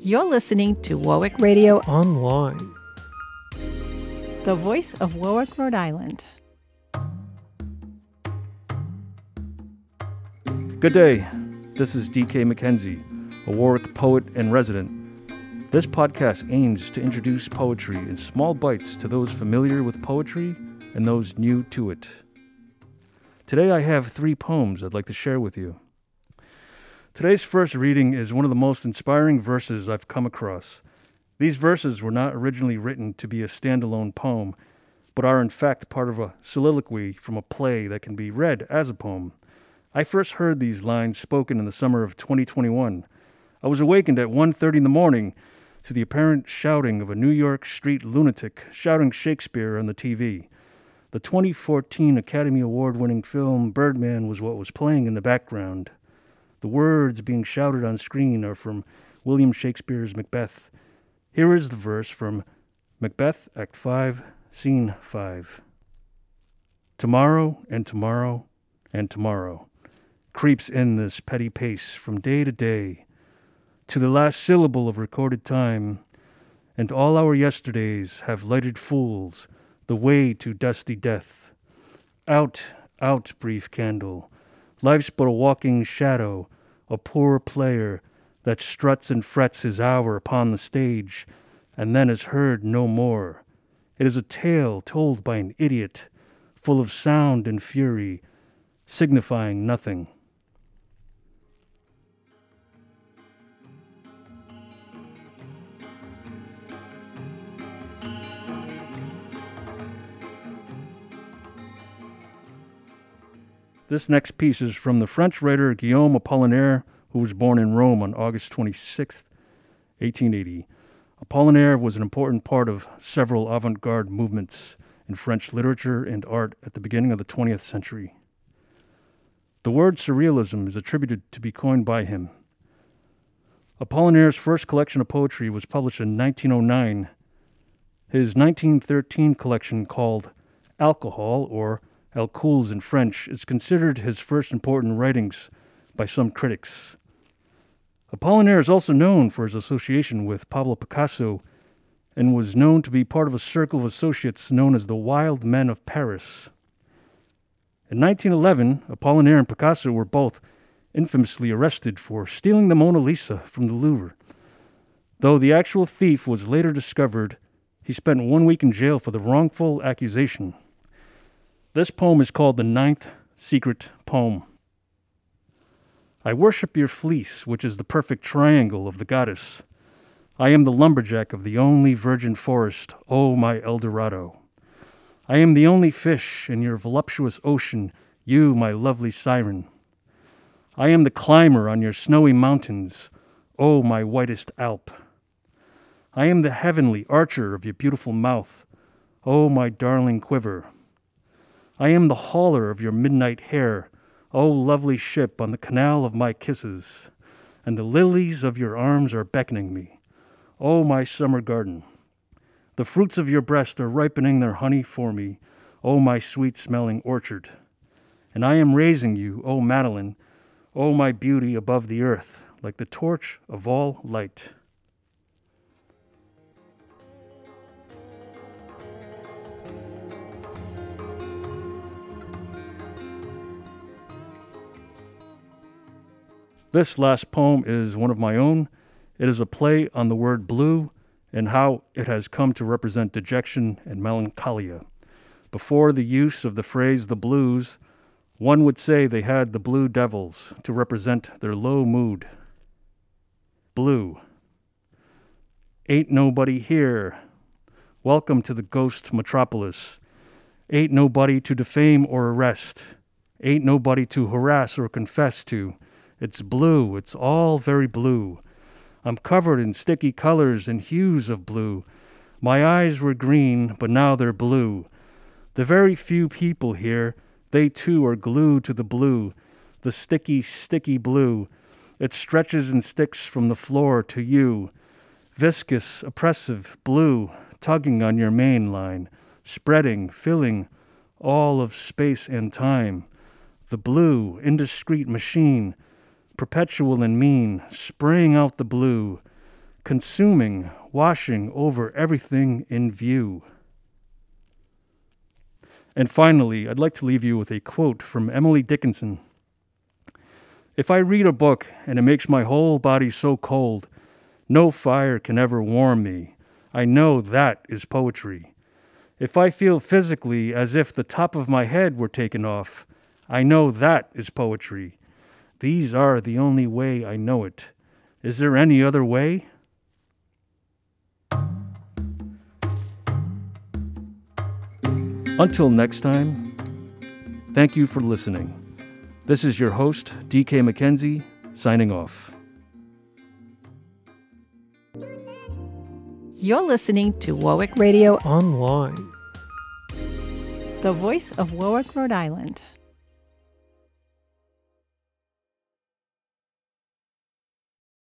You're listening to Warwick Radio Online. the voice of Warwick, Rhode Island. Good day. This is DK McKenzie, a Warwick poet and resident. This podcast aims to introduce poetry in small bites to those familiar with poetry and those new to it. Today I have three poems I'd like to share with you. Today's first reading is one of the most inspiring verses I've come across. These verses were not originally written to be a standalone poem, but are in fact part of a soliloquy from a play that can be read as a poem. I first heard these lines spoken in the summer of 2021. I was awakened at 1:30 in the morning to the apparent shouting of a New York street lunatic shouting Shakespeare on the TV. The 2014 Academy Award-winning film Birdman was what was playing in the background. The words being shouted on screen are from William Shakespeare's Macbeth. Here is the verse from Macbeth, Act 5, Scene 5. Tomorrow and tomorrow and tomorrow creeps in this petty pace from day to day to the last syllable of recorded time, and all our yesterdays have lighted fools the way to dusty death. Out, out, brief candle. Life's but a walking shadow, a poor player that struts and frets his hour upon the stage, and then is heard no more. It is a tale told by an idiot, full of sound and fury, signifying nothing. This next piece is from the French writer Guillaume Apollinaire, who was born in Rome on August 26, 1880. Apollinaire was an important part of several avant garde movements in French literature and art at the beginning of the 20th century. The word surrealism is attributed to be coined by him. Apollinaire's first collection of poetry was published in 1909. His 1913 collection, called Alcohol, or Alcools in French, is considered his first important writings by some critics. Apollinaire is also known for his association with Pablo Picasso and was known to be part of a circle of associates known as the Wild Men of Paris. In 1911, Apollinaire and Picasso were both infamously arrested for stealing the Mona Lisa from the Louvre. Though the actual thief was later discovered, he spent one week in jail for the wrongful accusation. This poem is called The Ninth Secret Poem. I worship your fleece, which is the perfect triangle of the goddess. I am the lumberjack of the only virgin forest, O my Eldorado. I am the only fish in your voluptuous ocean, you, my lovely siren. I am the climber on your snowy mountains, O my whitest Alp. I am the heavenly archer of your beautiful mouth, O my darling quiver. I am the hauler of your midnight hair, O lovely ship on the canal of my kisses, and the lilies of your arms are beckoning me, O my summer garden. The fruits of your breast are ripening their honey for me, O my sweet smelling orchard. And I am raising you, O Madeline, O my beauty above the earth, like the torch of all light. This last poem is one of my own. It is a play on the word blue and how it has come to represent dejection and melancholia. Before the use of the phrase the blues, one would say they had the blue devils to represent their low mood. Blue. Ain't nobody here. Welcome to the ghost metropolis. Ain't nobody to defame or arrest. Ain't nobody to harass or confess to. It's blue. It's all very blue. I'm covered in sticky colors and hues of blue. My eyes were green, but now they're blue. The very few people here, they too are glued to the blue, the sticky, sticky blue. It stretches and sticks from the floor to you. Viscous, oppressive, blue, tugging on your main line, spreading, filling all of space and time. The blue, indiscreet machine perpetual and mean, spraying out the blue. consuming, washing over everything in view. And finally, I'd like to leave you with a quote from Emily Dickinson. If I read a book and it makes my whole body so cold, no fire can ever warm me. I know that is poetry. If I feel physically as if the top of my head were taken off, I know that is poetry. These are the only way I know it. Is there any other way? Until next time, thank you for listening. This is your host, DK McKenzie, signing off. You're listening to Warwick Radio Online. the voice of Warwick, Rhode Island.